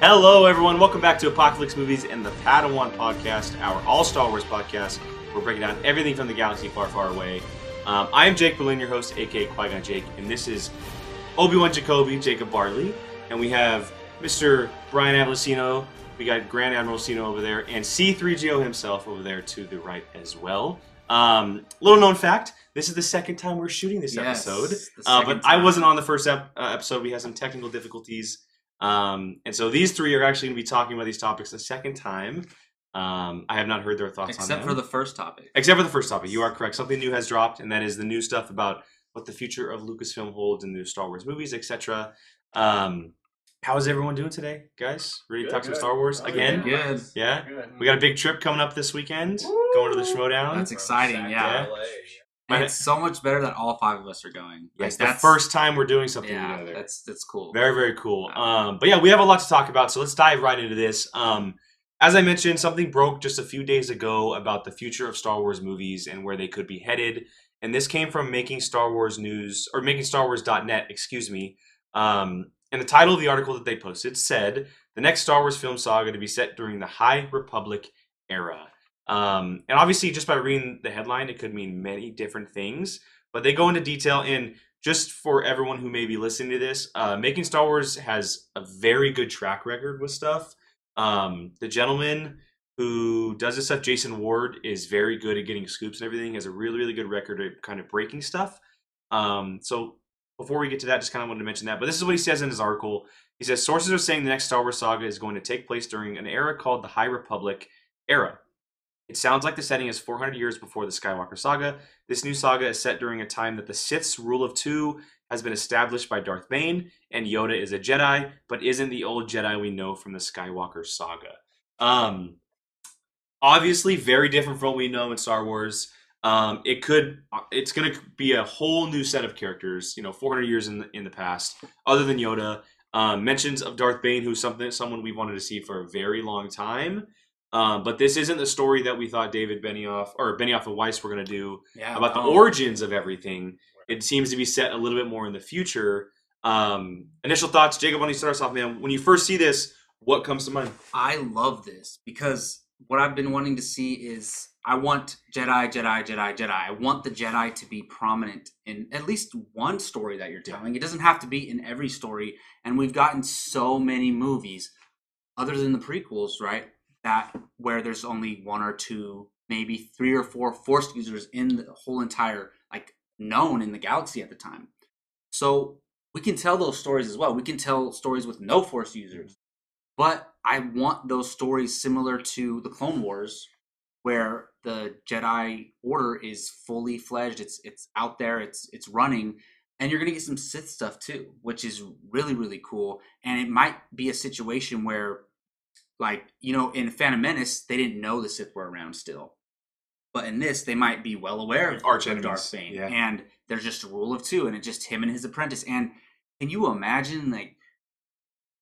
Hello, everyone. Welcome back to Apocalypse Movies and the Padawan Podcast, our all Star Wars podcast. We're breaking down everything from the galaxy far, far away. Um, I am Jake Berlin, your host, aka Qui Gon Jake, and this is Obi Wan Jacoby, Jacob Barley, and we have Mr. Brian Avalosino. We got Grand Admiral Sino over there, and C3GO himself over there to the right as well. Um, little known fact: this is the second time we're shooting this Yes, episode, uh, but I wasn't on the first ep- uh, episode. We had some technical difficulties. Um, and so these three are actually going to be talking about these topics the second time. Um, I have not heard their thoughts on them Except for the first topic. Except for the first topic. You are correct. Something new has dropped, and that is the new stuff about what the future of Lucasfilm holds in the Star Wars movies, etc. Um, how is everyone doing today, guys? Ready to Good, talk some. Star Wars Oh, again? yeah. Good. Yeah? Good. We got a big trip coming up this weekend, going to the Schmoedown. That's exciting, yeah. LA. And it's so much better that all five of us are going. Yes, Like, the that's first time we're doing something Yeah, together. that's that's cool. Very, very cool. Um, but yeah, we have a lot to talk about, so let's dive right into this. Um, as I mentioned, something broke just a few days ago about the future of Star Wars movies and where they could be headed. And this came from Making Star Wars News, or MakingStarWars.net, excuse me. Um, and the title of the article that they posted said, The next Star Wars film saga to be set during the High Republic era. Um, and obviously, just by reading the headline, it could mean many different things. But they go into detail. And just for everyone who may be listening to this, uh, Making Star Wars has a very good track record with stuff. Um, the gentleman who does this stuff, Jason Ward, is very good at getting scoops and everything. Has a really, really good record at kind of breaking stuff. Um, so before we get to that, just kind of wanted to mention that. But this is what he says in his article. He says sources are saying the next Star Wars saga is going to take place during an era called the High Republic era. It sounds like the setting is 400 years before the Skywalker saga. This new saga is set during a time that the Sith's rule of two has been established by Darth Bane, and Yoda is a Jedi, but isn't the old Jedi we know from the Skywalker saga. Um, obviously, very different from what we know in Star Wars. Um, it could, it's going to be a whole new set of characters. You know, 400 years in the, in the past, other than Yoda. Um, mentions of Darth Bane, who's something someone we wanted to see for a very long time. Um, but this isn't the story that we thought David Benioff or Benioff and Weiss were going to do yeah, about the no. origins of everything. It seems to be set a little bit more in the future. Um, initial thoughts, Jacob. When you start us off, man, when you first see this, what comes to mind? I love this because what I've been wanting to see is I want Jedi, Jedi, Jedi, Jedi. I want the Jedi to be prominent in at least one story that you're telling. It doesn't have to be in every story. And we've gotten so many movies, other than the prequels, right? That where there's only one or two, maybe three or four Force users in the whole entire like known in the galaxy at the time. So we can tell those stories as well. We can tell stories with no Force users. But I want those stories similar to the Clone Wars, where the Jedi Order is fully fledged. It's it's out there. It's it's running, and you're gonna get some Sith stuff too, which is really really cool. And it might be a situation where, like you know, in Phantom Menace, they didn't know the Sith were around still, but in this, they might be well aware of Arch enemies, Darth Bane, yeah. and there's just a rule of two, and it's just him and his apprentice. And can you imagine like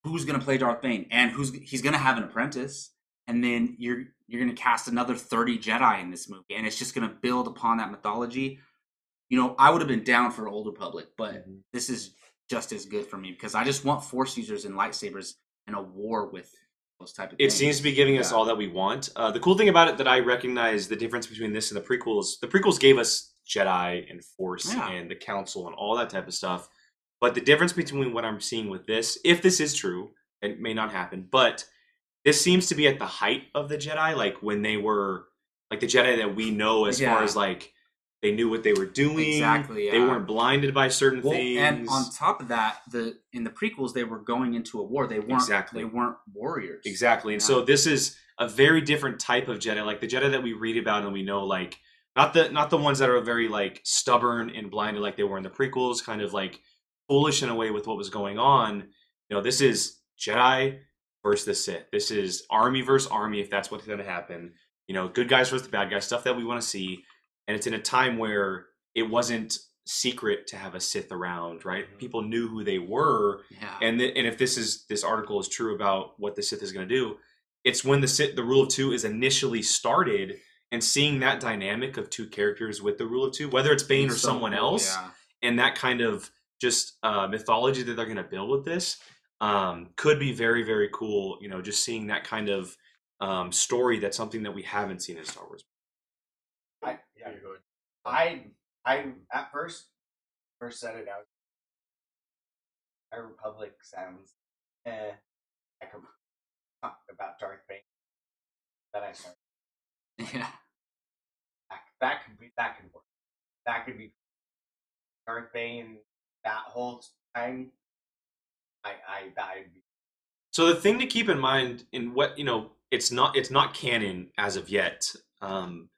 who's gonna play Darth Bane and who's he's gonna have an apprentice, and then you're you're gonna cast another thirty Jedi in this movie, and it's just gonna build upon that mythology. You know, I would have been down for Old Republic, but Mhm. this is just as good for me because I just want Force users and lightsabers in a war with those type of It things. seems to be giving us all that we want. Uh, the cool thing about it that I recognize the difference between this and the prequels. The prequels gave us Jedi and Force Yeah. and the Council and all that type of stuff. But the difference between what I'm seeing with this, if this is true, it may not happen, but this seems to be at the height of the Jedi, like when they were like the Jedi that we know as far as like they knew what they were doing. Exactly, They weren't blinded by certain Well, things. and on top of that, the in the prequels they were going into a war. They weren't Exactly. they weren't warriors. Exactly. And Yeah. so this is a very different type of Jedi, like the Jedi that we read about and we know, like not the not the ones that are very like stubborn and blinded like they were in the prequels, kind of like foolish in a way with what was going on. You know, this is Jedi versus the Sith. This is army versus army, if that's what's going to happen. You know, good guys versus the bad guys, stuff that we want to see. And it's in a time where it wasn't secret to have a Sith around, right? Mhm. People knew who they were, Yeah. and th- and if this is this article is true about what the Sith is going to do, it's when the Sith, the rule of two is initially started, and seeing that dynamic of two characters with the rule of two, whether it's Bane or It's so someone cool, else, Yeah. and that kind of just uh, mythology that they're going to build with this, um, could be very very cool. You know, just seeing that kind of um, story. That's something that we haven't seen in Star Wars. I, yeah, You're going- I, I at first, first said it out. My Republic sounds, eh. I could talk about Darth Vader. Then I started Yeah. that. That could be that could work. That could be Darth Bane. That whole time, I, I, be So the thing to keep in mind in what you know, it's not it's not canon as of yet. Um,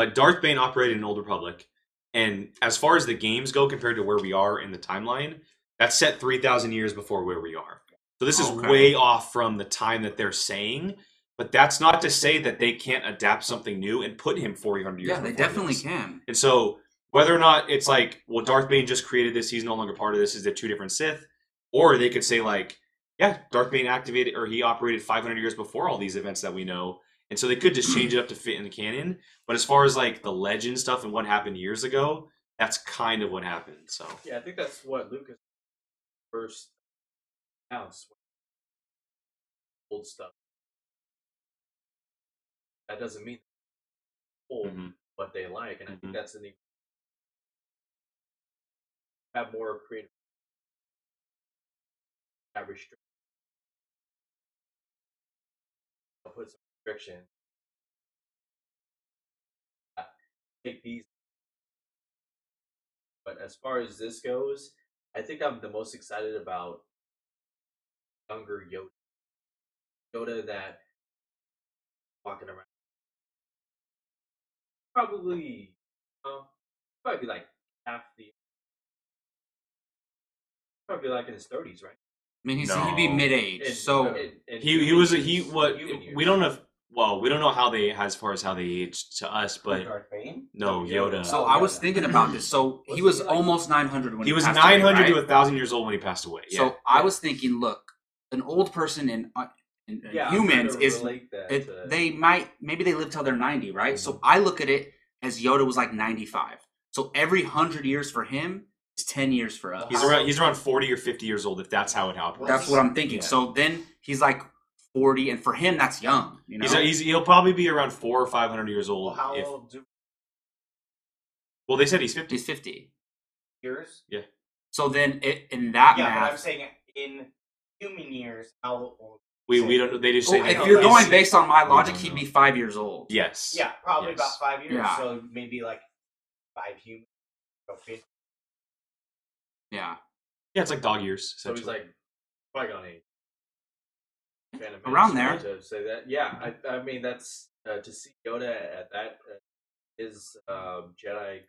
but Darth Bane operated in Old Republic, and as far as the games go, compared to where we are in the timeline, that's set three thousand years before where we are. So this is Okay. way off from the time that they're saying. But that's not to say that they can't adapt something new and put him four hundred years. Yeah, they definitely this. can. And so whether or not it's like, well, Darth Bane just created this, he's no longer part of this, is they're two different Sith, or they could say like, yeah, Darth Bane activated or he operated 500 years before all these events that we know, and so they could just change it up to fit in the canon. But as far as like the legend stuff and what happened years ago, that's kind of what happened. So Yeah, I think that's what Lucas first house Old stuff. That doesn't mean old mhm. what they like, and I Mhm. think that's in the have more creative have put some restriction. Uh, Take these but as far as this goes, I think I'm the most excited about younger Yoda. Yoda that walking around. Probably, uh, probably like half the. Probably like in his thirties, right? I mean, he's he'd be mid age, In- so in- in he he was a, he what we don't know. If, well, we don't know how they as far as how they aged to us, but Darth Bane. no Yoda. so I was thinking about this. So he Wasn't was he like- almost 900 when he, he was passed away, 900 to right? 1000 years old when he passed away. Yeah. So I was thinking, look, an old person in, uh, in in Yeah, humans is relate that it, to- they might maybe they live till they're 90, right? So Mm-hmm. I look at it as Yoda was like 95. So every 100 years for him is 10 years for us. He's around. He's around forty or fifty years old. If that's how it operates. That's what I'm thinking. Yeah. So then he's like 40, and for him that's young. You know, He's, he's he'll probably be around four or five hundred years old. Well, how if, old do well, they said he's fifty. he's 50. years? Yeah. So then it, in that Yeah, but I'm saying in human years, how old? We we don't. They just oh, say oh, if you're he's- going based on my logic, he'd be five years old. Yes. Yeah, probably Yes. about five years. Yeah. So maybe like five human. so. Yeah. Yeah, it's like dog years. So he's like Qui-Gon age. Kind of Around there. To say that, yeah. I, I mean, that's uh, to see Yoda at that uh, his um, Jedi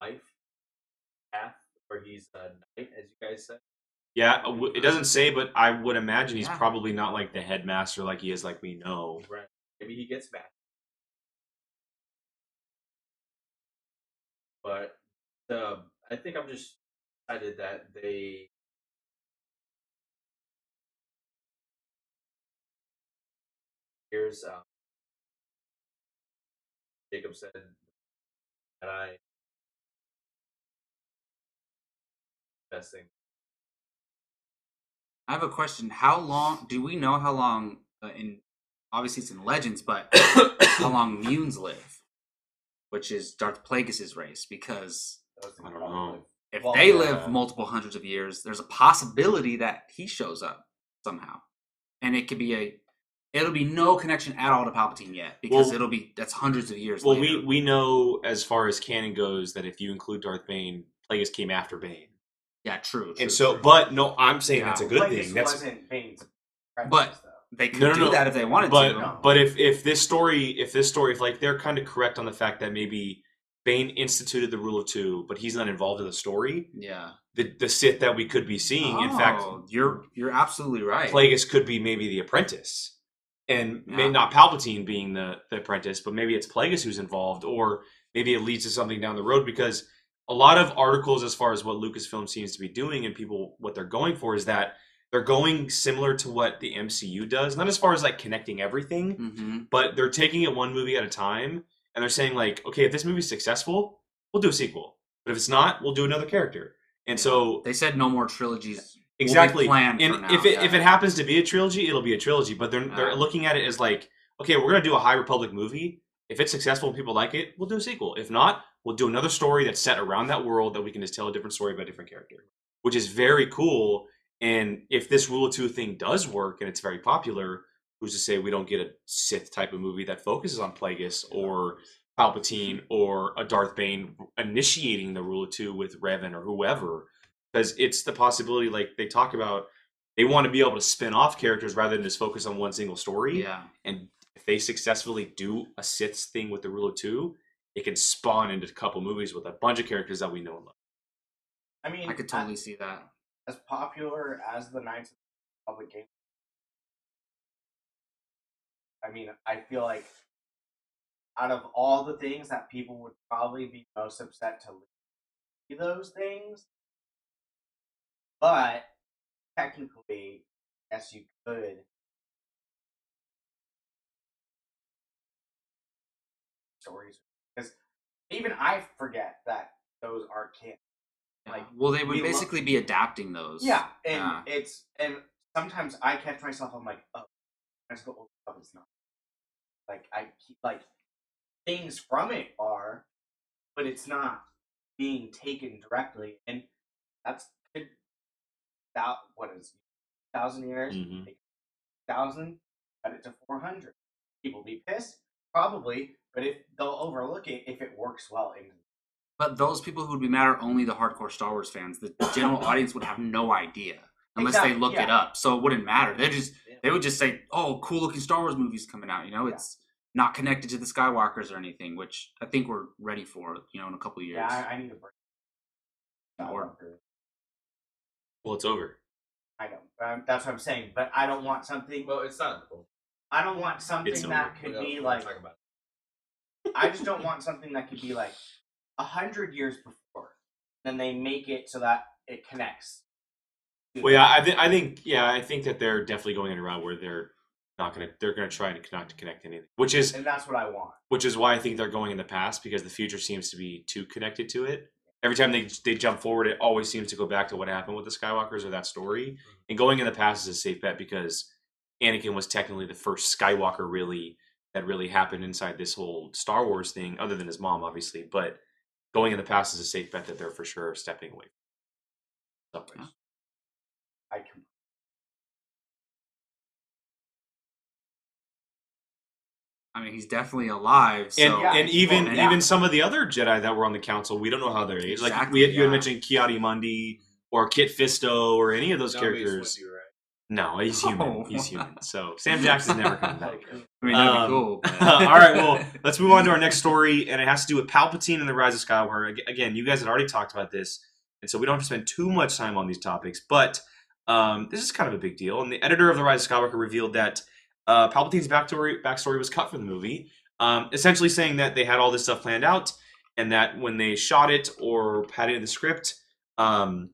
life path, where he's a knight, as you guys said. yeah. It doesn't say, but I would imagine he's Yeah. probably not like the headmaster like he is, like we know. Right. Maybe he gets back. But uh, I think I'm just excited that they here's um, Jacob said that I best thing. I have a question. How long do we know how long uh, in obviously it's in Legends, but how long Muuns live, which is Darth Plagueis' race? Because That was the I don't know. if Well, they yeah. live multiple hundreds of years, there's a possibility that he shows up somehow, and it could be a. It'll be no connection at all to Palpatine yet because Well- it'll be that's hundreds of years. Well, later. we we know as far as canon goes that if you include Darth Bane, Plagueis came after Bane, yeah, true. true, and so, true. but no, I'm saying Yeah. that's a good Like, thing. That's wasn't Bane's But- though. they could No, no, do no. that if they wanted but to. No. but if if this story if this story if like they're kind of correct on the fact that maybe Bane instituted the rule of two, but he's not involved in the story, Yeah. the the Sith that we could be seeing, in fact, Oh, you're you're absolutely right. Plagueis could be maybe the apprentice, and may Yeah. not Palpatine being the the apprentice, but maybe it's Plagueis who's involved, or maybe it leads to something down the road because a lot of articles as far as what Lucasfilm seems to be doing and people what they're going for is that they're going similar to what the MCU does, not as far as like connecting everything, hmm but they're taking it one movie at a time and they're saying like okay if this movie's successful we'll do a sequel but if it's not we'll do another character and so They said no more trilogies. Exactly. planned and now, if it yeah. if it happens to be a trilogy, it'll be a trilogy. But they're they're looking at it as like, okay, we're gonna do a High Republic movie. If it's successful and people like it, we'll do a sequel. If not, we'll do another story that's set around that world that we can just tell a different story about a different character, which is very cool. And if this Rule of Two thing does work and it's very popular, who's to say we don't get a Sith type of movie that focuses on Plagueis or Palpatine or a Darth Bane initiating the Rule of Two with Revan or whoever? Because it's the possibility, like they talk about, they want to be able to spin off characters rather than just focus on one single story. Yeah. And if they successfully do a Sith thing with the Rule of Two, it can spawn into a couple movies with a bunch of characters that we know and love. I mean, I could totally see that. as popular as the Knights of the Republic game. I mean, I feel like out of all the things that people would probably be most upset to see those things, but technically, yes, you could. Stories, because even I forget that those are canon. Yeah. Like, well, they would we basically be adapting those. Yeah, and Yeah. it's and sometimes I catch myself. I'm like, oh, let's go. Oh, it's not. Like I keep like things from it are, but it's not being taken directly, and that's that what is thousand years, Mhm. take thousand, cut it to four hundred. People be pissed, probably, but if they'll overlook it if it works well in But those people who would be mad are only the hardcore Star Wars fans. The general audience would have no idea unless Exactly, they look it up. So it wouldn't matter. They just they would just say, "Oh, cool looking Star Wars movies coming out." You know, Yeah. it's not connected to the Skywalkers or anything, which I think we're ready for. You know, in a couple of years. yeah, I, I need to break. Or-. Well, it's over. I know. Um, that's what I'm saying. But I don't want something. Well, it's not. Well, I don't want something It's that over. could we be don't like. talk about I just don't want something that could be like a hundred years before. Then they make it so that it connects. to Well, yeah. I, th- I think yeah, I think that they're definitely going in a route where they're not gonna they're gonna try and not to connect anything, which is and that's what I want. which is why I think they're going in the past because the future seems to be too connected to it. Every time they they jump forward, it always seems to go back to what happened with the Skywalkers or that story. Mm-hmm. And going in the past is a safe bet because Anakin was technically the first Skywalker really that really happened inside this whole Star Wars thing, other than his mom, obviously. But going in the past is a safe bet that they're for sure stepping away. So, Yeah. I I mean, he's definitely alive. So and Yeah, and even well, yeah. even some of the other Jedi that were on the council, we don't know how they're aged. like we had, you had yeah. mentioned Ki-Adi-Mundi or Kit Fisto or any of those it. Characters. right? No, he's human. Oh. He's human. So Sam Jackson's never coming back. I mean, that'd Um, be cool. but- All right, well, let's move on to our next story, and it has to do with Palpatine and the Rise of Skywalker. Again, you guys had already talked about this, and so we don't have to spend too much time on these topics, but um, this is kind of a big deal. And the editor of the Rise of Skywalker revealed that uh, Palpatine's backstory backstory was cut from the movie, um, essentially saying that they had all this stuff planned out, and that when they shot it or had it in the script, um,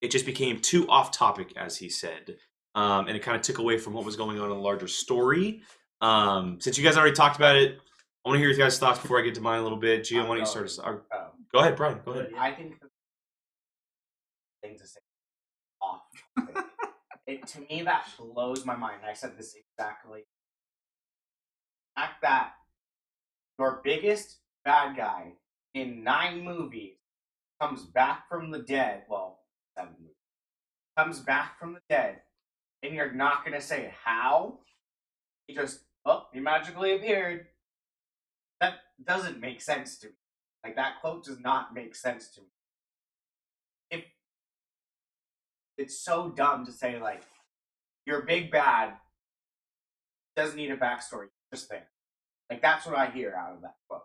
it just became too off topic, as he said. Um, and it kind of took away from what was going on in the larger story. Um, since you guys already talked about it, I want to hear your guys' thoughts before I get to mine a little bit. Gio, why don't you start us? Or, Um, go ahead, Brian. Go ahead. I think the thing to say off. It to me that blows my mind. I said this exactly. The fact that your biggest bad guy in nine movies comes back from the dead. Well, seven movies comes back from the dead, and you're not gonna say how. He just oh, he magically appeared. That doesn't make sense to me. Like that quote does not make sense to me. It's so dumb to say like your big bad doesn't need a backstory, just there. Like that's what I hear out of that quote.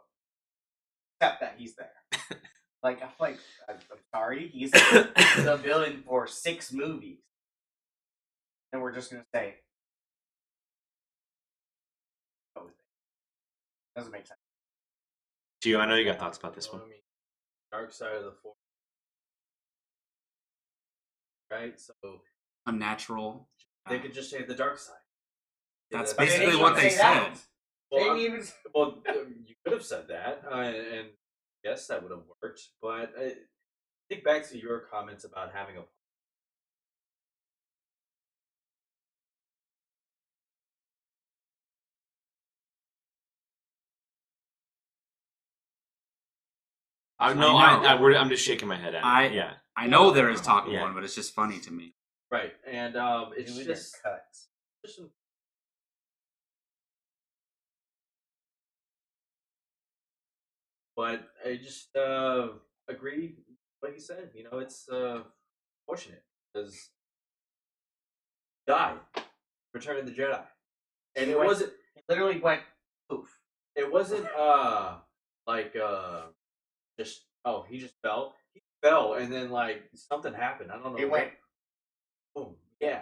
Except that he's there. like I'm like I'm I'm sorry, he's the villain for six movies, and we're just gonna say go with it. Doesn't make sense. Gio, I know you got thoughts about this Well, one. I mean, dark side of the force, right? So I'm natural. They could just say the dark side. That's yeah, basically what they said. Well, even... well, you could have said that, uh, and yes, that would have worked. But I think back to your comments about having a I, no, I, I, am just shaking my head at it. I, yeah. I know there is talk of Yeah. one, but it's just funny to me. Right, and um, it's Doing just, cuts. just some- but I just uh, agree what you said. You know, it's uh, fortunate because died, Return of the Jedi, and it Wait. wasn't. He literally went poof. It wasn't uh like uh just oh he just fell. He fell and then like something happened. I don't know. It went boom. Yeah,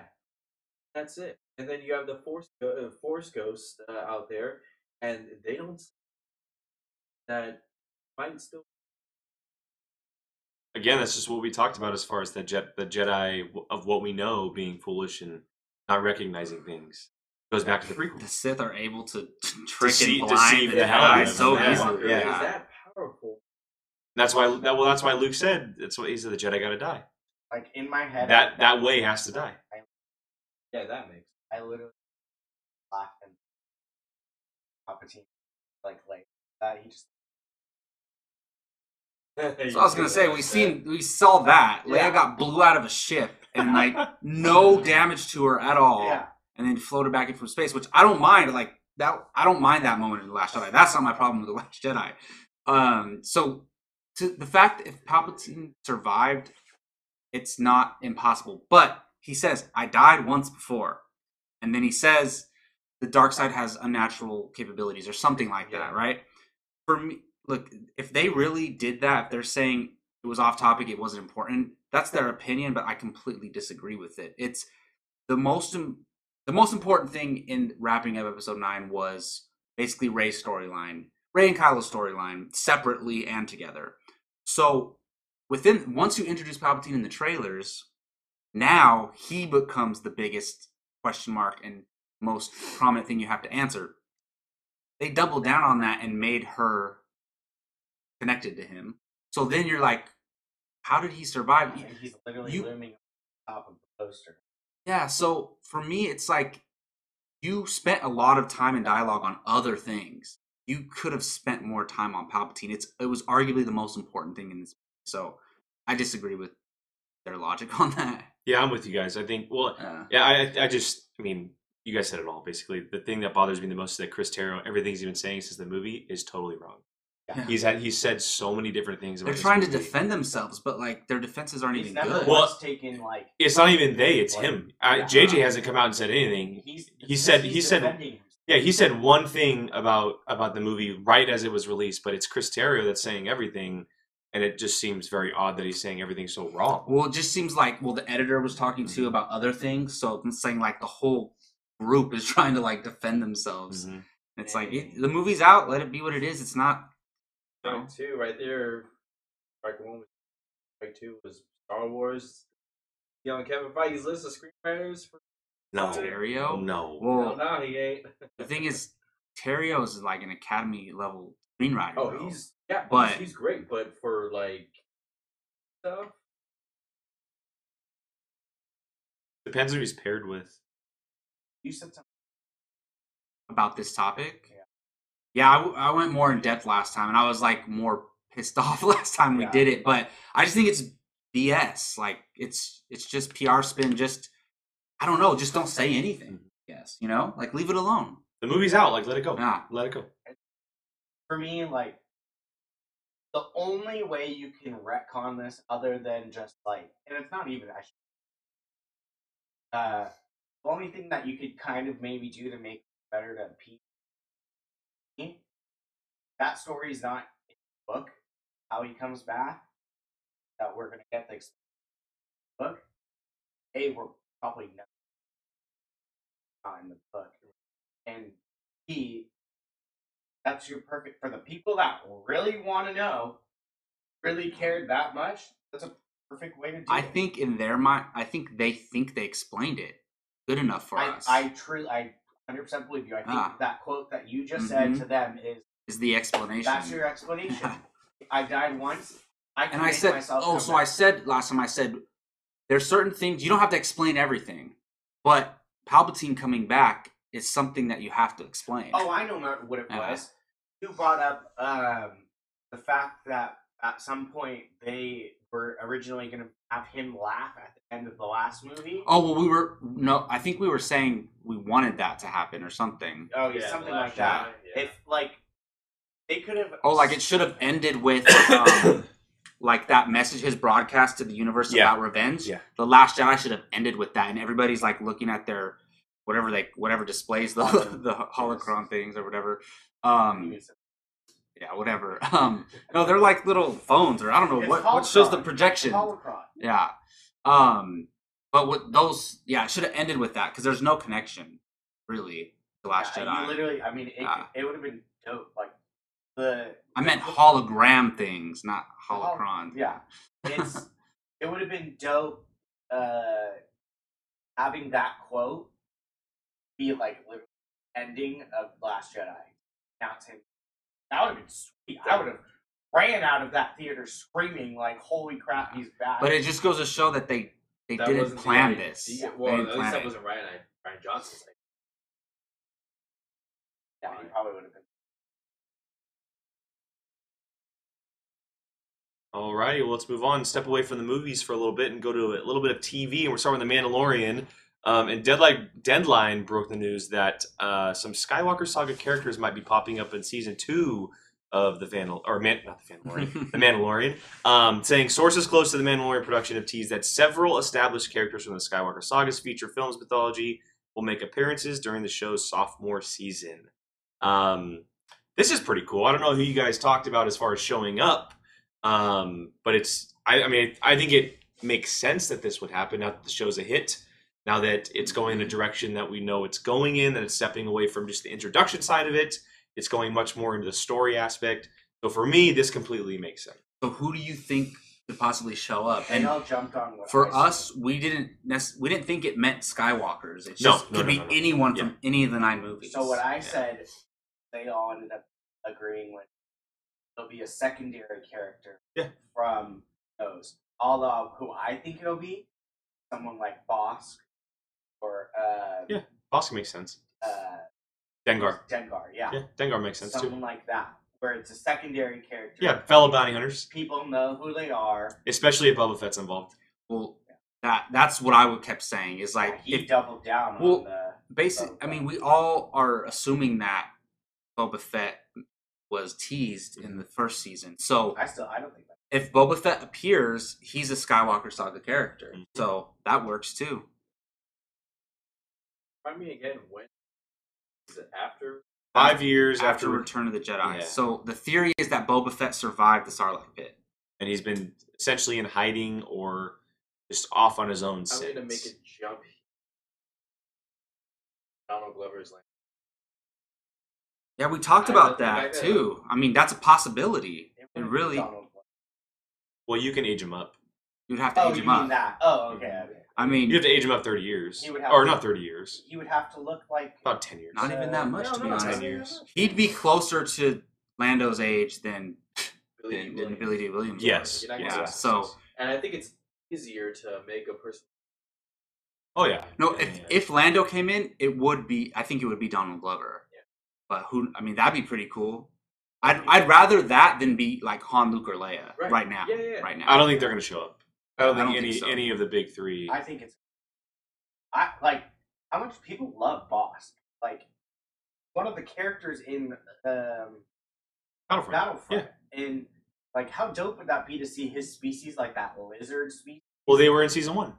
that's it. And then you have the force uh, force ghosts uh, out there, and they don't that might still. Again, that's just what we talked about as far as the jet, the Jedi of what we know being foolish and not recognizing things. Goes back to the The. Sith are able to trick Deceive- and blind deceive the the hell out Jedi of so easily. Yeah. Is that powerful? That's why. That, well, that's why Luke said. That's what he said. The Jedi got to die. like in my head. That that way has to die. Yeah, that makes. I literally laughed and Palpatine like like that. He just So I was gonna say we seen we saw that Leia Yeah. got blew out of a ship and like no damage to her at all, yeah. and then floated back in from space, which I don't mind. Like that, I don't mind that moment in the Last Jedi. That's not my problem with the Last Jedi. Um, so to the fact that if Palpatine survived, it's not impossible. But he says, "I died once before," and then he says, "The dark side has unnatural capabilities," or something like Yeah. that, right? For me, look, if they really did that, if they're saying it was off topic, it wasn't important. That's their opinion, but I completely disagree with it. It's the most the most important thing in wrapping up episode nine was basically Rey's storyline, Rey and Kylo's storyline, separately and together. So within once you introduce Palpatine in the trailers, now he becomes the biggest question mark and most prominent thing you have to answer. They doubled down on that and made her connected to him. So then you're like, how did he survive? And he's literally You- looming on top of the poster. Yeah, so for me, it's like you spent a lot of time and dialogue on other things. You could have spent more time on Palpatine. It's it was arguably the most important thing in this. So I disagree with their logic on that. Yeah, I'm with you guys. I think. Well, Uh, yeah, I I just. I mean, you guys said it all. Basically, the thing that bothers me the most is that Chris Terrio, everything he's been saying since the movie is totally wrong. Yeah. He's had he's said so many different things. About they're this trying to defend themselves, but like their defenses aren't He's even good. Well- once taken like It's not even they. It's Like, him. I, yeah. JJ hasn't come out and said anything. he's He said- he said- defending himself. Yeah, he said one thing about about the movie right as it was released, but it's Chris Terrio that's saying everything, and it just seems very odd that he's saying everything so wrong. Well, it just seems like well, the editor was talking to about other things, so I'm saying like the whole group is trying to like defend themselves. Mhm. It's like it, the movie's out, let it be what it is. It's not. Strike two, right there. Strike one was strike two was Star Wars. You know, Kevin Feige's list of screenwriters for. No, Terrio? no. Well, Well, no, he ain't. the thing is, Terrio is like an Academy level screenwriter. Oh, bro. he's yeah, But- he's, he's great, but for like stuff, Depends who he's paired with. You said something. about this topic. Yeah. Yeah, I, w- I went more in depth last time, and I was like more pissed off last time we Yeah. did it. But I just think it's BS. Like it's it's just PR spin. Just I don't know. Just don't say anything. Yes, you know, like leave it alone. The movie's out. Like, let it go. Yeah. Let it go. For me, like the only way you can retcon this, other than just like, and it's not even actually. Uh, the only thing that you could kind of maybe do to make it better to Pete, that story is not in the book. How he comes back, that we're gonna get the book. A, we're probably never in the book, and he, that's your perfect for the people that really want to know, really cared that much. That's a perfect way to do I it. think in their mind, I think they think they explained it good enough for I, us. I truly, I 100% believe you. I think Ah. that quote that you just said Mhm. to them is is the explanation. that's your explanation. I died once. I can and I make said, myself oh, so I said last time I said there's certain things you don't have to explain everything, but Palpatine coming back is something that you have to explain. Oh, I know not what it Yeah. was. You brought up um, the fact that at some point they were originally going to have him laugh at the end of the last movie. Oh well, we were no. I think we were saying we wanted that to happen or something. Oh, Yeah, yeah, something like that. Jedi, yeah. If like they could have. Oh, like it should have ended with um, like that message, his broadcast to the universe Yeah. about revenge. Yeah. The Last Jedi should have ended with that, and everybody's like looking at their whatever they whatever displays the the holocron things or whatever. Um, yeah, whatever. Um, no, they're like little phones, or I don't know It's what what shows the projection. Holocron. Yeah. Um, but with those, yeah, it should have ended with that because there's no connection, really. The Last Yeah, Jedi. You literally, I mean, it, Yeah. it would have been dope. Like the I meant hologram things, not holocron. Yeah, it's it would have been dope uh, having that quote be like literally ending of Last Jedi. Announce him. That would have been sweet. I would have ran out of that theater screaming like, "Holy crap, he's back!" But it just goes to show that they they That didn't wasn't the plan this. Yeah, well, at least that it. wasn't Rian Rian Johnson's Like, yeah, he probably would have been. Alrighty, well, let's move on. Step away from the movies for a little bit and go to a little bit of TV. And we're starting with The Mandalorian. Um, and Deadline, Deadline broke the news that uh, some Skywalker Saga characters might be popping up in season two of the Vandal or Man, not the Mandalorian, the Mandalorian. Um, saying sources close to the Mandalorian production have teased that several established characters from the Skywalker Saga's feature films mythology will make appearances during the show's sophomore season. Um, this is pretty cool. I don't know who you guys talked about as far as showing up, um, but it's. I, I mean, I think it makes sense that this would happen now that the show's a hit. Now that it's going in a direction that we know it's going in, that it's stepping away from just the introduction side of it, it's going much more into the story aspect. So for me, this completely makes sense. So who do you think could possibly show up? And And all jumped on what for I us, we didn't nec- we didn't think it meant Skywalkers. It No, just no, could no, be no, no. anyone Yeah. from any of the nine movies. So what I Yeah. said, they all ended up agreeing with. It'll be a secondary character. Yeah. From those, although who I think it'll be, someone like Bossk, or uh, Yeah. Bossk makes sense. uh, Dengar. Dengar, yeah, Yeah, Dengar makes sense someone too. like that, where it's a secondary character. Yeah, fellow bounty hunters, People know who they are. especially if Boba Fett's involved. well, that that's what I would kept saying is like he if doubled down Well, on the. basic. I mean, we all are assuming that Boba Fett was teased in the first season. So I still, I don't think that. if Boba Fett appears, he's a Skywalker Saga character. Mhm. So that works too. Remind me again, when is it after? Five years after after, Return of the Jedi. Yeah. So the theory is that Boba Fett survived the Sarlacc pit. and he's been essentially in hiding or just off on his own I'm since. gonna make a jump. Donald Glover's like Yeah, we talked I about don't I that too. I mean, that's a possibility. It And really, Well, you can age him up. you'd have to Oh, age you him mean up. that? Oh, okay. Mm-hmm. okay. I mean, You have to age him up thirty years, He would have or to- not thirty years, He would have to look like. about ten years. not even that uh, much No, to be no, honest. ten years. He'd be closer to Lando's age than Billy than, D. than Williams. Billy Dee Williams. Yes. was. Yeah. So And I think it's easier to make a person. Oh yeah. no, Yeah, if yeah. if Lando came in, it would be. I think it would be Donald Glover. Yeah. But who? I mean, that'd be pretty cool. I'd I'd rather that than be like Han, Luke, or Leia right, Right. now. Yeah, yeah, yeah. Right now. I don't think they're going to show up. I don't I think don't any think so. any of the big three. I think it's. I like how much people love Bossk. Like one of the characters in um, Battlefront. Battlefront, and like how dope would that be to see his species, like that lizard species? Well, they were in season one.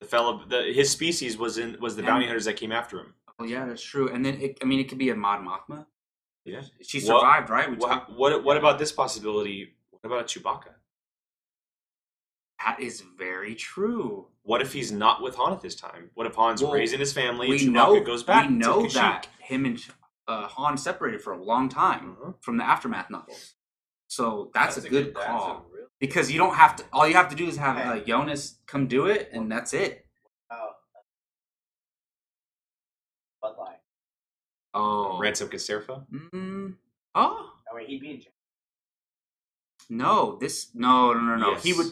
The fellow, the, his species was in was the And- bounty hunters that came after him. Oh yeah, that's true. And then it, I mean, it could be a Mon Mothma. Yeah. She survived, right? We What, talked. what what about this possibility? What about a Chewbacca? That is very true. What if he's not with Han at this time? What if Han's Well, raising his family and Chewbacca know goes back we know that him and uh, Han separated for a long time Uh-huh. from the aftermath novels. So that's, a good that's call a because you don't have to. All you have to do is have uh, Joonas come do it, and that's it. Oh, Ransolm Casterfo? Mm, oh I mean, he'd be in jail. no! This no no no no. He would.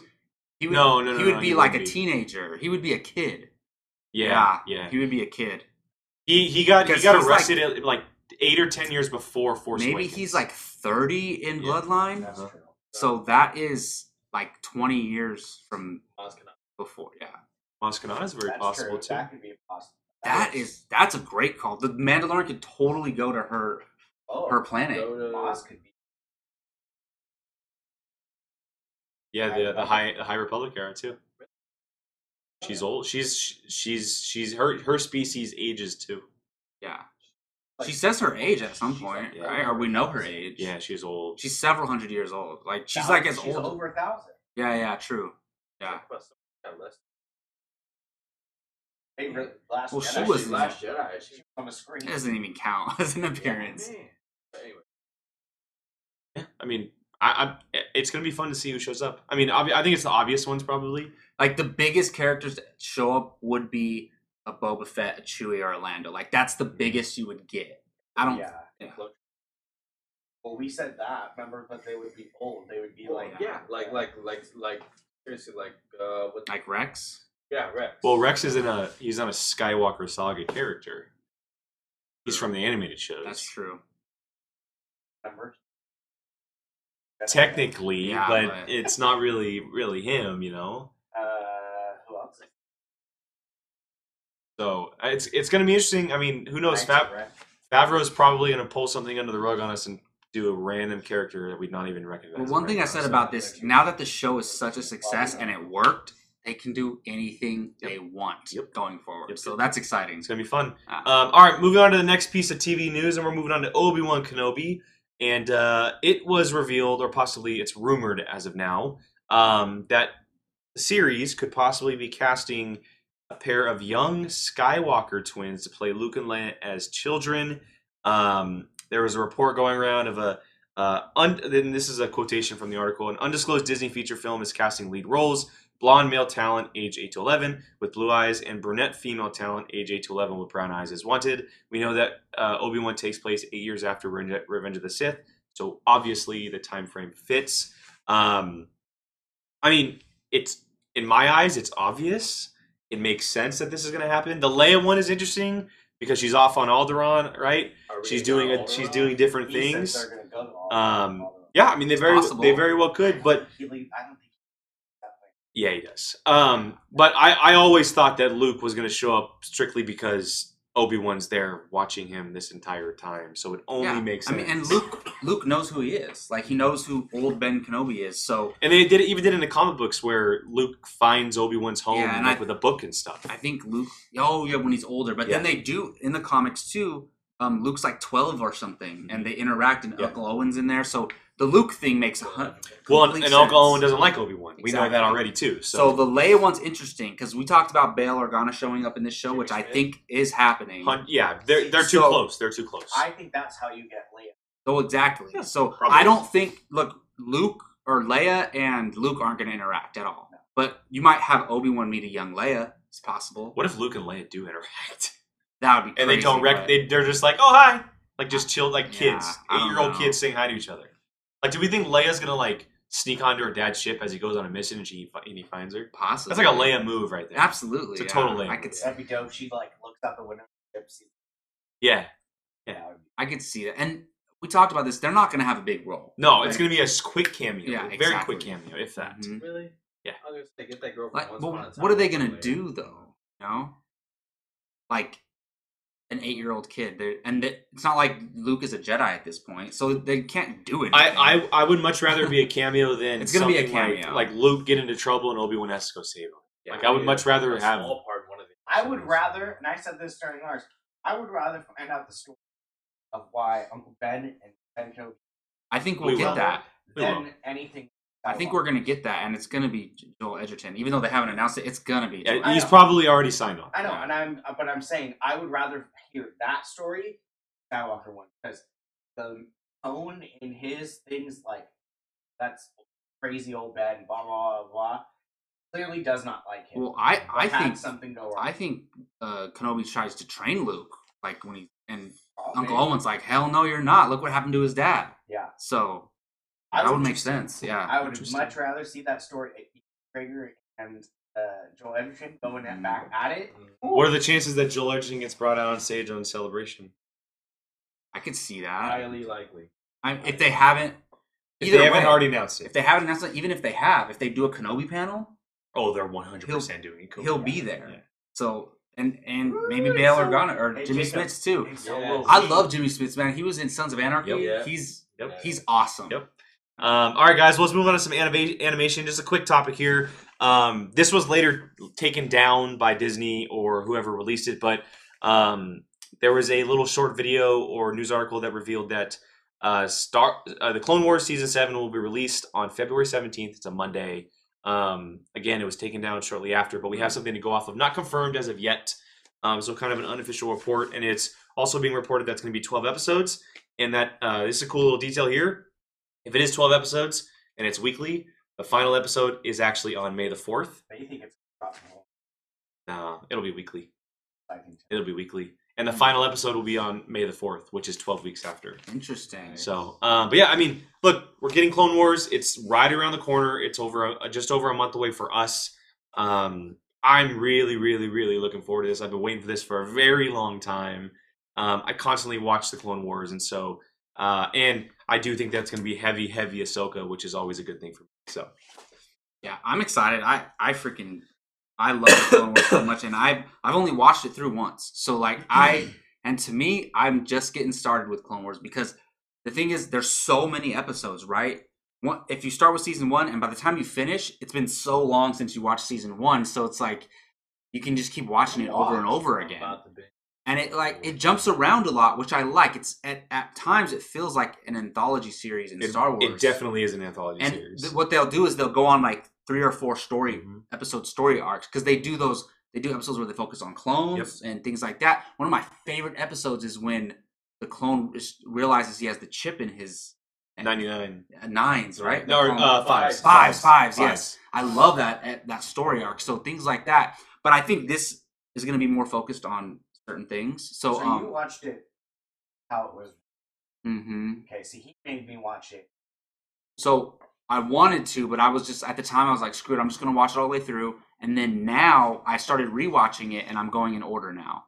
He would, No, no, no, He would no, be he like would a be. teenager. He would be a kid. Yeah, yeah. He would be a kid. He he got he got he's arrested at, like eight or ten years before Force Maybe Awakens. he's like 30 in Yeah. Bloodline. That's Uh-huh. true. So that is like 20 years from Maz before. Yeah. Maz is very That's possible true. too. That could be possible. That is that's a great call. The Mandalorian could totally go to her oh, her planet. Go could be. Yeah, the the high the High Republic era too. She's old. She's she's she's her her species ages too. Yeah. Like, She says her age at some point, like- right? Or we know her age. Yeah, she's old. She's several hundred years old. Like she's thousand- like as she's old. over a thousand. Yeah, yeah, true. Yeah. Talk about something that less- Hey, re- last Well, she was she Last Jedi. she She was on the screen. It doesn't even count as an appearance. Man. Anyway, Yeah, I mean, I, I it's gonna be fun to see who shows up. I mean, obvi- I think it's the obvious ones probably. Like the biggest characters that show up would be a Boba Fett, a Chewie, or a Lando. Like that's the biggest you would get. I don't. Yeah. Yeah. Well, we said that. Remember, but they would be old. They would be well, like yeah, like like like like seriously, like uh, what? Like Rex. Yeah, Rex. Well, Rex isn't a he's not a Skywalker saga character. He's from the animated shows. That's true. Technically, Yeah, but, but- it's not really really him, you know. Uh, who else? So it's it's gonna be interesting. I mean, who knows? Knights Fav- of Favreau's probably gonna pull something under the rug on us and do a random character that we'd not even recognize. Well, one right thing I said so- about this, now that the show is such a success and it worked, they can do anything they want Yep. going forward. Yep, So that's exciting. It's gonna be fun. Ah. Um, all right, moving on to the next piece of TV news, and we're moving on to Obi Wan Kenobi. And uh, it was revealed, or possibly it's rumored as of now, um, that the series could possibly be casting a pair of young Skywalker twins to play Luke and Leia as children. Um, there was a report going around of a uh, un- then this is a quotation from the article. An undisclosed Disney feature film is casting lead roles: blonde male talent, age 8 to 11, with blue eyes, and brunette female talent, age 8 to 11, with brown eyes, is wanted. We know that uh, Obi Wan takes place eight years after Revenge Revenge of the Sith, so obviously the time frame fits. Um, I mean, it's in my eyes, it's obvious. It makes sense that this is going to happen. The Leia one is interesting because she's off on Alderaan, right? She's doing a, she's doing different He things. go to Um, all Yeah, I mean they very Possible. they very well could, but He leave- I don't think. he- that way. Yeah, he does. Um, but I, I always thought that Luke was going to show up strictly because Obi Wan's there watching him this entire time, so it only Yeah. makes Sense. I mean, and Luke, Luke knows who he is. Like he knows who old Ben Kenobi is. So and they did it, even did it in the comic books where Luke finds Obi Wan's home Yeah, and like I- with a book and stuff. I think Luke. Oh yeah, when he's older. But then they do in the comics too. Um, Luke's like twelve or something, and they interact, and Yeah. Uncle Owen's in there. So the Luke thing makes a hun- well, and, complete and Uncle sense. Owen doesn't like Obi Wan. We know that already too. So So, the Leia one's interesting because we talked about Bail Organa showing up in this show, which I think is happening. hun- yeah, they're they're too So- close. They're too close. I think that's how you get Leia. So exactly. Yeah, so probably. I don't think look Luke or Leia and Luke aren't going to interact at all. But you might have Obi Wan meet a young Leia. It's possible. what if Luke and Leia do interact? That would be and they don't rec- but- they, they're just like oh hi like just chill like Yeah, kids eight year old kids saying hi to each other like do we think leia's gonna like sneak onto her dad's ship as he goes on a mission and she and he finds her possibly. that's like a leia move right there Absolutely. It's a yeah. total Leia I could move. see, That'd be dope. She like looks out the window. and yeah Yeah. be- I could see that. And we talked about this. They're not going to have a big role. no it's gonna be a quick cameo Yeah, a very quick cameo if that Mhm. Really? Yeah. I was gonna say get that girl from Like, Once but a Time what are they going to do though? You know, like an eight-year-old kid. They're, and they- it's not like Luke is a Jedi at this point, so they can't do it. I, I I would much rather be a cameo than It's gonna be a something like- cameo. like, Luke get into trouble and Obi Wan has to go save him. like I would much rather have small part one of the I would rather, and I said this during ours. I would rather find out the story of why Uncle Ben and Ben Kenobi I think we'll We get will. that. We than anything. I think we're gonna get that, and it's gonna be Joel Edgerton. Even though they haven't announced it, it's gonna be. Yeah, he's probably already signed on. I know, Yeah. and I'm, but I'm saying I would rather hear that story, Skywalker one, because the tone in his things like that's crazy old Ben, blah blah blah, blah clearly does not like him. Well, I I think something go wrong. I think uh, Kenobi tries to train Luke, like when he and Oh, Uncle maybe. Owen's like, "Hell no, you're not. Look what happened to his dad." Yeah, So I that would would make sense. Yeah. I would much rather see that story. Traeger and uh, Joel Edgerton going Mm. at back at it. What are the chances that Joel Edgerton gets brought out on stage on Celebration? I could see that. Highly likely. I, if they haven't, If they haven't way, already announced it. if they haven't announced it, even if they have, if they do a Kenobi panel, oh, they're one hundred percent doing it. Cool. he'll be there. Yeah. So and and maybe Woo, Bail so- Organa or Hey, Jimmy Jacob, Smits too. So Yeah. I love Jimmy Smits, man. He was in Sons of Anarchy. Yep. Yeah. He's Yep. he's awesome. Yep. Um, all right, guys. Let's move on to some anima- animation. Just a quick topic here. Um, this was later taken down by Disney or whoever released it, but um, there was a little short video or news article that revealed that uh, Star uh, the Clone Wars season seven will be released on February seventeenth. It's a Monday. Um, again, it was taken down shortly after, but we have something to go off of. Not confirmed as of yet. Um, so kind of an unofficial report, and it's also being reported that's going to be twelve episodes, and that uh, this is a cool little detail here. If it is 12 episodes and it's weekly, the final episode is actually on May the 4th. But you think it's possible? No, it'll be weekly. I think. It'll be weekly. And the final episode will be on May the 4th, which is 12 weeks after. Interesting. So, um, but yeah, I mean, look, we're getting Clone Wars. It's right around the corner. It's over a, just over a month away for us. Um, I'm really, really, really looking forward to this. I've been waiting for this for a very long time. Um, I constantly watch the Clone Wars, and so, uh, and I do think that's going to be heavy, heavy Ahsoka, which is always a good thing for me. So, Yeah, I'm excited. I I freaking I love the Clone Wars so much, and I've I've only watched it through once. So like I and to me, I'm just getting started with Clone Wars because the thing is, there's so many episodes, right? One, if you start with season one, and by the time you finish, it's been so long since you watched season one, so it's like you can just keep watching it over and over again About the big. And it like it jumps around a lot, which I like. It's at, at times it feels like an anthology series in it, Star Wars. it definitely is an anthology and series. th- what they'll do is they'll go on like three or four story Mhm. episode story arcs because they do those they do episodes where they focus on clones and things like that. One of my favorite episodes is when the clone is- realizes he has the chip in his 99. uh, nines, right? No, clone- uh, fives. fives, fives, yes. I love that that story arc. So things like that. But I think this is going to be more focused on certain things. So, So, um, you watched it how it was. Mm-hmm. Okay, see, he made me watch it. So I wanted to, but I was just at the time I was like, screw it, I'm just gonna watch it all the way through. And then now I started rewatching it, and I'm going in order now.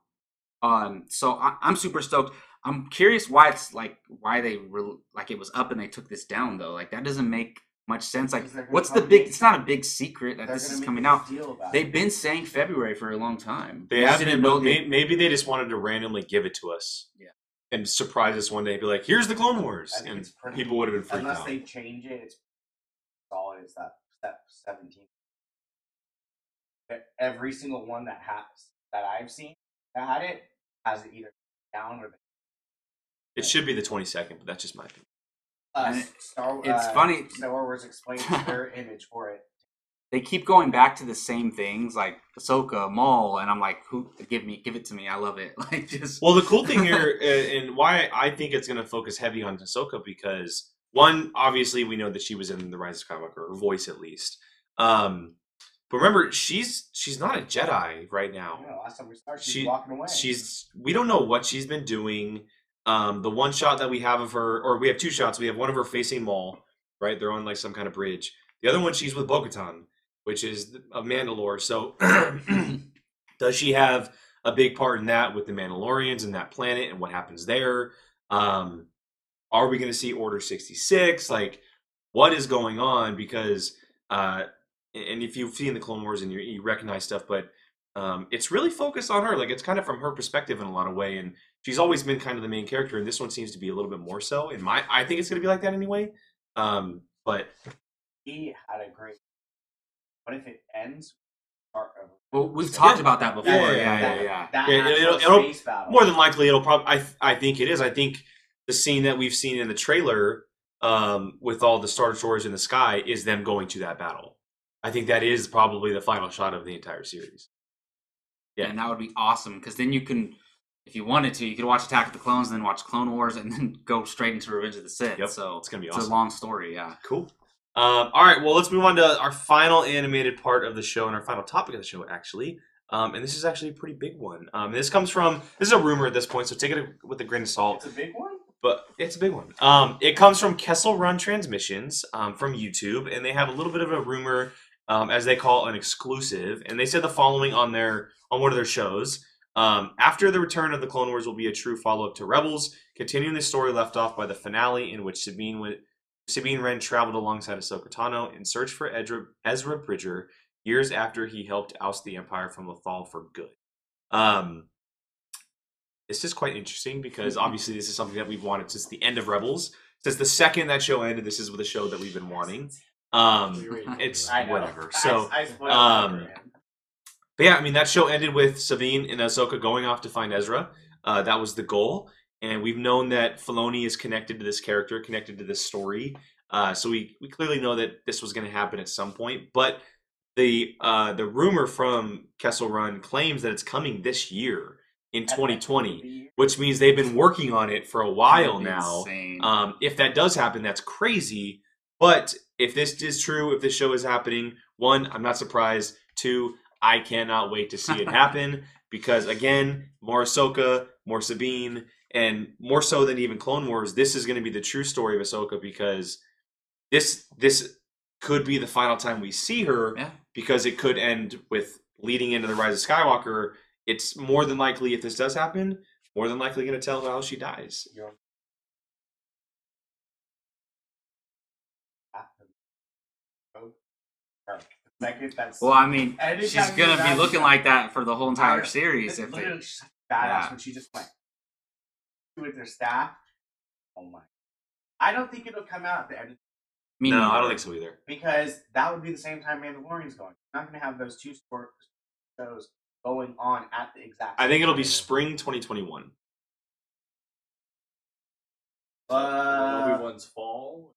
Um, so I, I'm super stoked. I'm curious why it's like why they re- like it was up and they took this down though. Like that doesn't make much sense. Like, Because they're gonna what's the big? It's not a big secret that this is coming out. big Deal about They've it. been saying February for a long time. They I have didn't been, but they- maybe they just wanted to randomly give it to us. Yeah. And surprise us one day, be like, "Here's the Clone Wars," and pretty- people would have been freaked Unless out. Unless they change it, it's solid. It's that step seventeen. But Every single one that has that I've seen that had it has it either down or the It should be the 22nd, but that's just my opinion. Uh, it- Star. it's uh, funny- Star Wars explains their image for it. They keep going back to the same things, like Ahsoka, Maul, and I'm like, who? Give me, give it to me. I love it. Like just Well, the cool thing here, uh, and why I think it's going to focus heavy on Ahsoka, because one, obviously, we know that she was in the Rise of Skywalker, her voice at least. Um, but remember, she's she's not a Jedi right now. You last time we started, she's She- walking away. She's we don't know what she's been doing. Um, the one shot that we have of her, or we have two shots. We have one of her facing Maul, right? They're on like some kind of bridge. The other one, she's with Bo-Katan, which is a Mandalore. So, does she have a big part in that with the Mandalorians and that planet and what happens there? Um, are we going to see Order sixty six? Like, what is going on? Because, uh, and if you've seen the Clone Wars and you, you recognize stuff, but um, it's really focused on her. Like it's kind of from her perspective in a lot of way, and she's always been kind of the main character, and this one seems to be a little bit more so. In my, I think it's going to be like that anyway. Um, but he had a great. What if it ends? Well, we've talked Yeah. about that before. Yeah, Yeah, yeah, yeah, yeah, yeah. That Yeah, actual it'll- it'll- space more than likely, it'll probably. I, I think it is. I think the scene that we've seen in the trailer um, with all the Star Destroyers in the sky is them going to that battle. I think that is probably the final shot of the entire series. Yeah. And that would be awesome because then you can, if you wanted to, you could watch Attack of the Clones and then watch Clone Wars and then go straight into Revenge of the Sith. Yep, So it's gonna be it's a long story. Yeah. Cool. Um, all right, well, let's move on to our final animated part of the show and our final topic of the show, actually. Um, and this is actually a pretty big one. Um, this comes from this is a rumor at this point, so take it with a grain of salt. It's a big one. But it's a big one. Um, it comes from Kessel Run Transmissions um, from YouTube, and they have a little bit of a rumor, um, as they call an exclusive. And they said the following on their on one of their shows. Um, after the return of the Clone Wars will be a true follow up to Rebels, continuing the story left off by the finale in which Sabine went, Sabine Wren traveled alongside Ahsoka Tano in search for Ezra, Ezra Bridger years after he helped oust the Empire from Lothal for good. Um, this is quite interesting because obviously this is something that we've wanted since the end of Rebels. Since the second that show ended, this is the show that we've been wanting. Um, it's whatever. So, I, spoiled um, it for him. but yeah, I mean that show ended with Sabine and Ahsoka going off to find Ezra. Uh, that was the goal, and we've known that Filoni is connected to this character, connected to this story. Uh, so we we clearly know that this was going to happen at some point. But the uh, the rumor from Kessel Run claims that it's coming this year in 2020, which means they've been working on it for a while now. Insane. Um, if that does happen, that's crazy. But if this is true, if this show is happening, one, I'm not surprised. Two, I cannot wait to see it happen because again, more Ahsoka, more Sabine, and more so than even Clone Wars, this is going to be the true story of Ahsoka because this this could be the final time we see her Yeah. because it could end with leading into the Rise of Skywalker. It's more than likely if this does happen, more than likely going to tell how she dies. you're- or that's well, I mean, she's gonna be looking like that for the whole entire I- series. If literally it, badass yeah. when she just went with her staff. Oh my! I don't think it'll come out at the end me no, neither. I don't think so either. because that would be the same time Mandalorian's going. You're not going to have those two sport shows going on at the exact. I think it'll be spring 2021. Uh, Obi Wan's fall.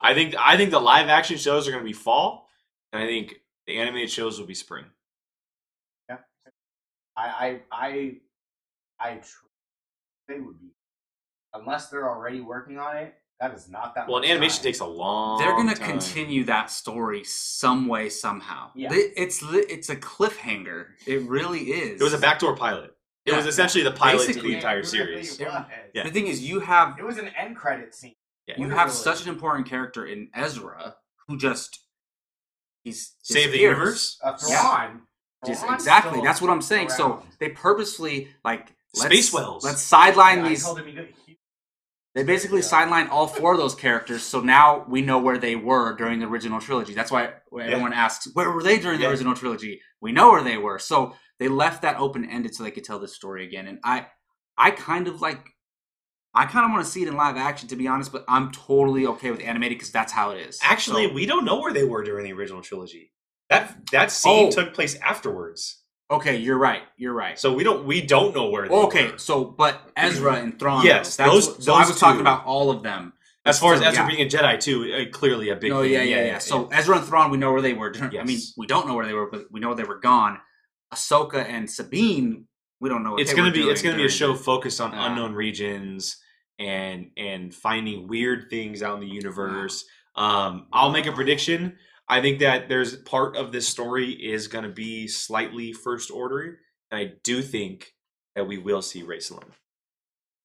I think I think the live action shows are going to be fall, and I think the animated shows will be spring. Yeah, I, I, I, I. Tr- they would be, unless they're already working on it. That is not that. Well, an animation time. takes a long. They're gonna continue that story some way somehow. Yeah. It's it's a cliffhanger. It really is. It was a backdoor pilot. It Yeah. was essentially the pilot to the entire series. was. Yeah. The thing is, you have It was an end credit scene. Yeah. you have Literally. such an important character in Ezra who just he's Save the universe. A Yeah. Thrawn. Just exactly. That's what I'm saying. So they purposely like let's, Space Whales. Let's sideline Yeah, these. told him he They basically Yeah. sidelined all four of those characters, so now we know where they were during the original trilogy. That's why when Yeah. everyone asks, "Where were they during the original trilogy?" We know where they were. So they left that open ended so they could tell this story again. And I, I kind of like, I kind of want to see it in live action, to be honest. But I'm totally okay with animated because that's how it is. Actually, So- we don't know where they were during the original trilogy. That that scene Oh. took place afterwards, okay, you're right. You're right. so we don't we don't know where they okay, were. so but Ezra and Thrawn. Yes, that's those- what- so I those was talking about all of them. As far as So, Ezra yeah. being a Jedi too, uh, clearly a big. No, thing. yeah, yeah, yeah. So Ezra and Thrawn, we know where they were. I mean, we don't know where they were, but we know they were gone. Ahsoka and Sabine, we don't know. It's gonna be it's gonna be a show focused on Yeah. unknown regions and and finding weird things out in the universe. Um, I'll make a prediction. I think that there's part of this story is gonna be slightly first order, and I do think that we will see Rae Sloane.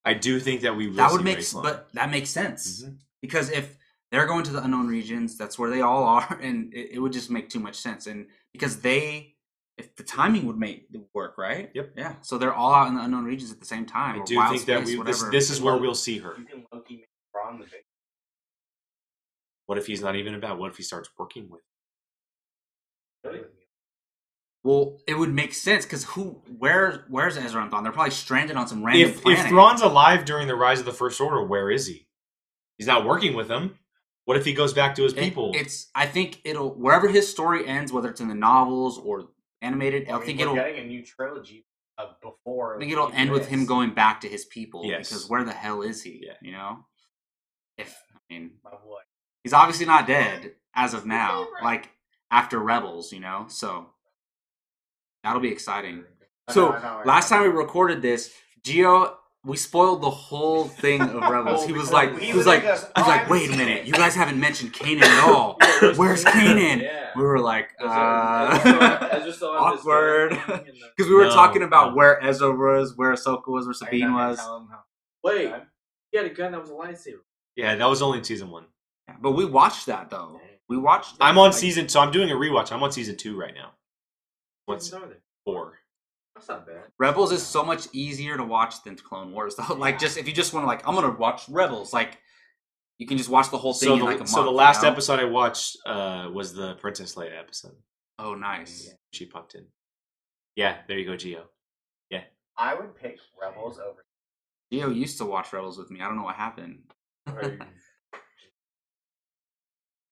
I do think that we will. That would see make, but that makes sense Mhm. because if they're going to the unknown regions, that's where they all are, and it, it would just make too much sense. And because they, if the timing would make it work, right? Yep. Yeah. So they're all out in the unknown regions at the same time. I do wild think that we this, this is where we'll see her. You can Loki make Thrawn the big. What if he's not even about? What if he starts working with? Well, it would make sense because who, where, where's Ezra and Thrawn? They're probably stranded on some random If planet. if Thrawn's alive during the rise of the First Order, where is he? He's not working with them. What if he goes back to his It- people? it's. I think it'll wherever his story ends, whether it's in the novels or animated. I, I mean, think it'll. getting a new trilogy of before. I think it'll end with him going back to his people. Yes. Because where the hell is he? Yeah. You know. If I mean, My boy. he's obviously not dead as of now. Like after Rebels, you know. So that'll be exciting. So know, I know, last time we recorded this, Gio. We spoiled the whole thing of Rebels. Well, he was like, he was like, he was like, wait a minute, you guys haven't mentioned Kanan at all. Yeah, Where's Kanan? Yeah. We were like, Ezra- Ezra still- uh, Ezra still on awkward. phone and, because we were No, talking about no. where Ezra was, where Ahsoka was, where Sabine was. tell him how- Wait, he had a gun that was a lightsaber. yeah, that was only in season one. Yeah, But we watched that though. We watched. That. I'm on Like, season, so I'm doing a rewatch. I'm on season two right now. What's Seasons are four? That's not bad. Rebels is so much easier to watch than Clone Wars, though. Like, just if you just want to, like, I'm gonna watch Rebels, like, you can just watch the whole thing So in the, like a month. so the you last know? episode I watched uh, was the Princess Leia episode. Oh, nice. Yeah. She popped in. Yeah, there you go, Gio. Yeah. I would pick Rebels over. Gio used to watch Rebels with me. I don't know what happened.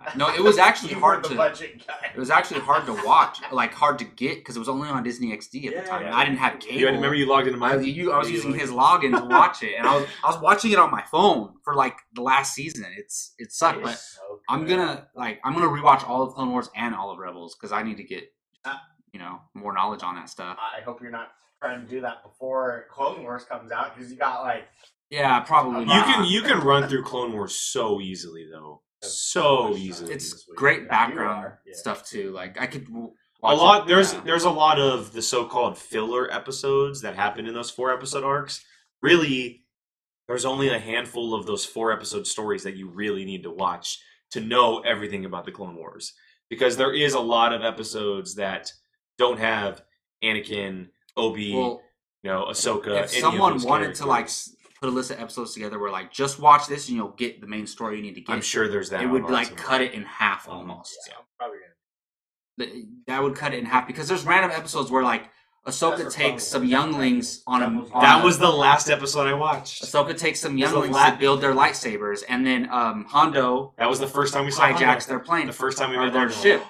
Are you- No, it was actually You were hard the to. budget guy. It was actually hard to watch, like hard to get, because it was only on Disney XD at Yeah, the time. yeah. I didn't have cable. You had, remember you logged into I, you, I was You using his login to watch it, and I was I was watching it on my phone for like the last season. It's it sucked, but so I'm gonna like I'm gonna rewatch all of Clone Wars and all of Rebels because I need to get Ah. you know more knowledge on that stuff. I hope you're not trying to do that before Clone Wars comes out because you got like Yeah, probably. You can you can run through Clone Wars so easily though, so easily. It's great background yeah. stuff too. Like I could a lot it, there's there's a lot of the so-called filler episodes that happen in those four episode arcs. Really, there's only a handful of those four episode stories that you really need to watch to know everything about the Clone Wars because there is a lot of episodes that don't have Anakin, Obi, Well, you know, Ahsoka. if someone wanted to like characters. Put a list of episodes together where like just watch this and you'll get the main story you need to get, I'm sure there's that. it would like Rotten cut it in half Um, almost. Yeah, I'm probably gonna. That would cut it in half because there's random episodes where like Ahsoka That's takes some younglings on a on That a- was the last episode I watched. Ahsoka takes some younglings la- to build their lightsabers, and then um, Hondo That was the first time we saw hijacks Hondo. their plane, The first time we or met their Hondo. ship,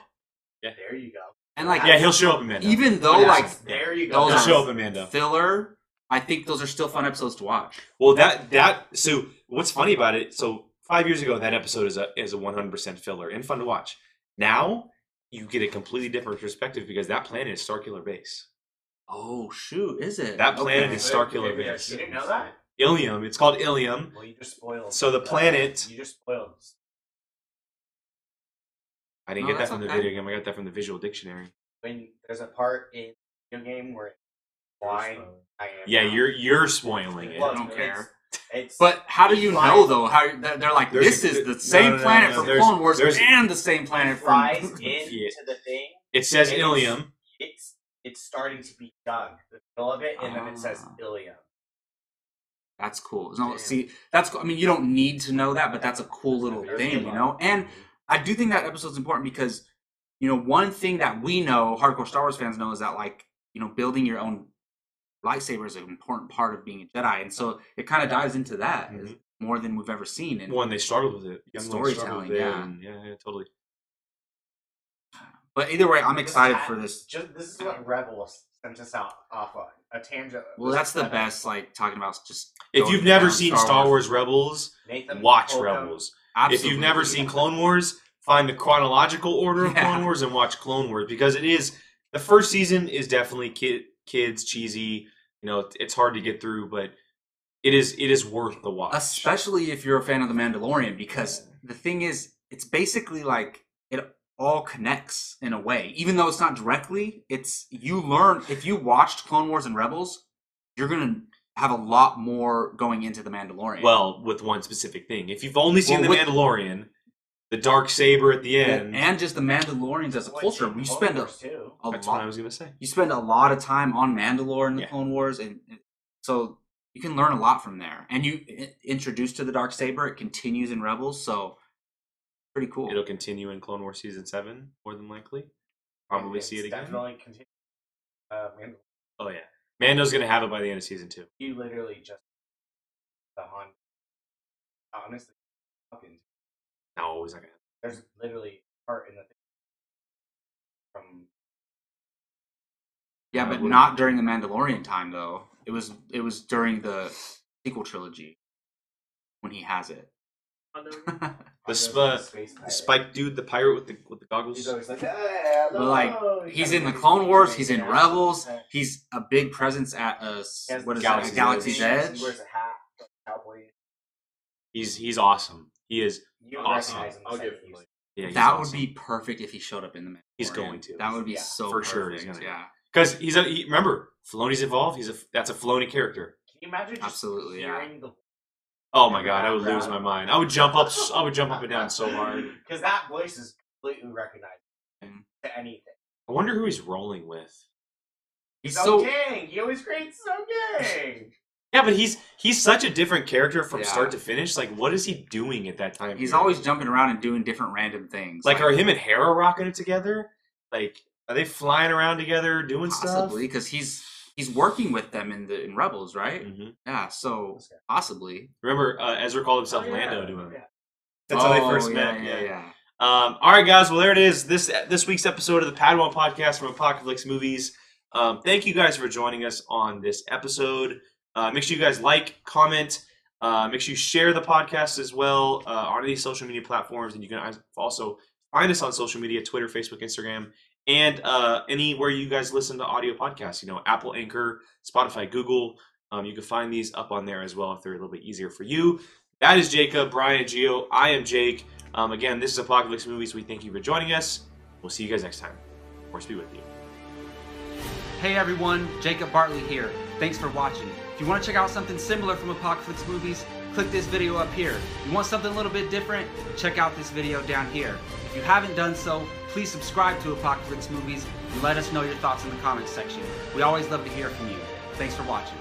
Yeah, there you go. and like Yeah, he'll show up in Mando. even though Yeah. like There you go. Those he'll show up in Mando. filler, I think those are still fun episodes to watch. Well, that that so what's funny about it? So five years ago, that episode is a is a one hundred percent filler and fun to watch. Now you get a completely different perspective because that planet is Starkiller Base. Oh shoot, is it That planet Okay. is Starkiller Maybe I Base. didn't know that. Ilium. It's called Ilium. Well, you just spoiled. So the planet- You just spoiled. I didn't No, get that that's from the okay. video game. I got that from the visual dictionary. When there's a part in the video game where it's I am. Yeah, now. you're you're spoiling it. Well, I don't care. It's But how do you Flies- know though? How they're they're like There's this a- is the same no, no, planet no, from Clone Wars and the same planet from flies into Yeah. the thing. It says It's- Ilium. It's it's starting to be dug. The middle of it, and then it says Ah. Ilium. That's cool. No, Damn. see, that's. I mean, you don't need to know that, but that's a cool little There's thing, you know. And I do think that episode's important because, you know, one thing that we know, hardcore Star Wars fans know, is that like, you know, building your own lightsaber is an important part of being a Jedi, and so it kind of dives into that Mhm. more than we've ever seen. And One, they struggled with it. Young Storytelling, with it, yeah. and yeah, yeah, totally. but either way, I'm excited ha- for this. Just this is what Rebels sent us out off on a tangent. Well, that's the best. Like talking about just If you've never seen Star Wars Rebels, Nathan watch Holcomb. Rebels. Absolutely. If you've never seen Clone Wars, find the chronological order of Yeah. Clone Wars and watch Clone Wars because it is the first season is definitely kid kids cheesy. You know, it's hard to get through, but it is it is worth the watch. especially if you're a fan of the Mandalorian, because the thing is, it's basically like it all connects in a way, even though it's not directly. It's you learn if you watched Clone Wars and Rebels, you're gonna have a lot more going into the Mandalorian. well, with one specific thing. If you've only seen Well, the with- Mandalorian, the dark saber at the end, and just the Mandalorians as a What's culture, in we Clone spend a, Wars, too. a that's what I lot. was gonna say. You spend a lot of time on Mandalore in the Yeah. Clone Wars, and and so you can learn a lot from there. And you i- introduced to the dark saber, it continues in Rebels, so pretty cool. It'll continue in Clone Wars season seven, more than likely. Probably It's see it again. Definitely continue. Uh, man, Oh yeah, Mando's gonna have it by the end of season two. you literally just the Han. Honestly, fucking. No, he's not gonna. There's literally part in the thing from Yeah, Uh, but not during the Mandalorian time though. It was it was during the sequel trilogy when he has it. The, Hondo's sp- the. Spike dude, the pirate with the with the goggles. He's always like, "Ah, But, like, he's in the Clone Wars. He's in. Rebels. He's a big presence at uh, s- He has what the is Galaxy's that? Galaxy's Edge. Edge. He wears a hat, like a cowboy. He's he's awesome. He is. You Awesome. recognize him. I'll give him like Yeah, he's That awesome. would be perfect if he showed up in the Mandalorian. He's going to. That would be Yeah, so for sure he's gonna. Yeah, because he's a he, remember Filoni's involved. He's a that's a Filoni character. Can you imagine just Absolutely, yeah. the Oh my god, I would lose my mind. I would jump up. I would jump up and down so hard. because that voice is completely recognizable Mm. to anything. I wonder who he's rolling with. He's So, so King. He always creates So King. Yeah, but he's he's such a different character from Yeah. start to finish. Like, what is he doing at that time? he's period? always jumping around and doing different random things. like, are him and Hera rocking it together? Like, are they flying around together doing stuff? possibly because he's he's working with them in the in Rebels, right? stuff? hmm Yeah, so Okay. possibly. Remember, uh, Ezra called himself Oh, yeah. Lando to him. Yeah. That's how they Oh, first yeah, met. Yeah, yeah. Um, all right, guys. Well, there it is. This this week's episode of the Padawan podcast from Apocalypse Movies. Um, thank you guys for joining us on this episode. Uh, make sure you guys like, comment. Uh, make sure you share the podcast as well uh, on these social media platforms, and you can also find us on social media: Twitter, Facebook, Instagram, and uh, anywhere you guys listen to audio podcasts. You know, Apple, Anchor, Spotify, Google. Um, you can find these up on there as well if they're a little bit easier for you. That is Jacob, Brian, Gio. I am Jake. Um, again, this is Apocalypse Movies. We thank you for joining us. We'll see you guys next time. Force be with you. Hey everyone, Jacob Bartley here. Thanks for watching. If you want to check out something similar from Apocalypse Movies, click this video up here. You want something a little bit different? Check out this video down here. If you haven't done so, please subscribe to Apocalypse Movies and let us know your thoughts in the comments section. We always love to hear from you. Thanks for watching.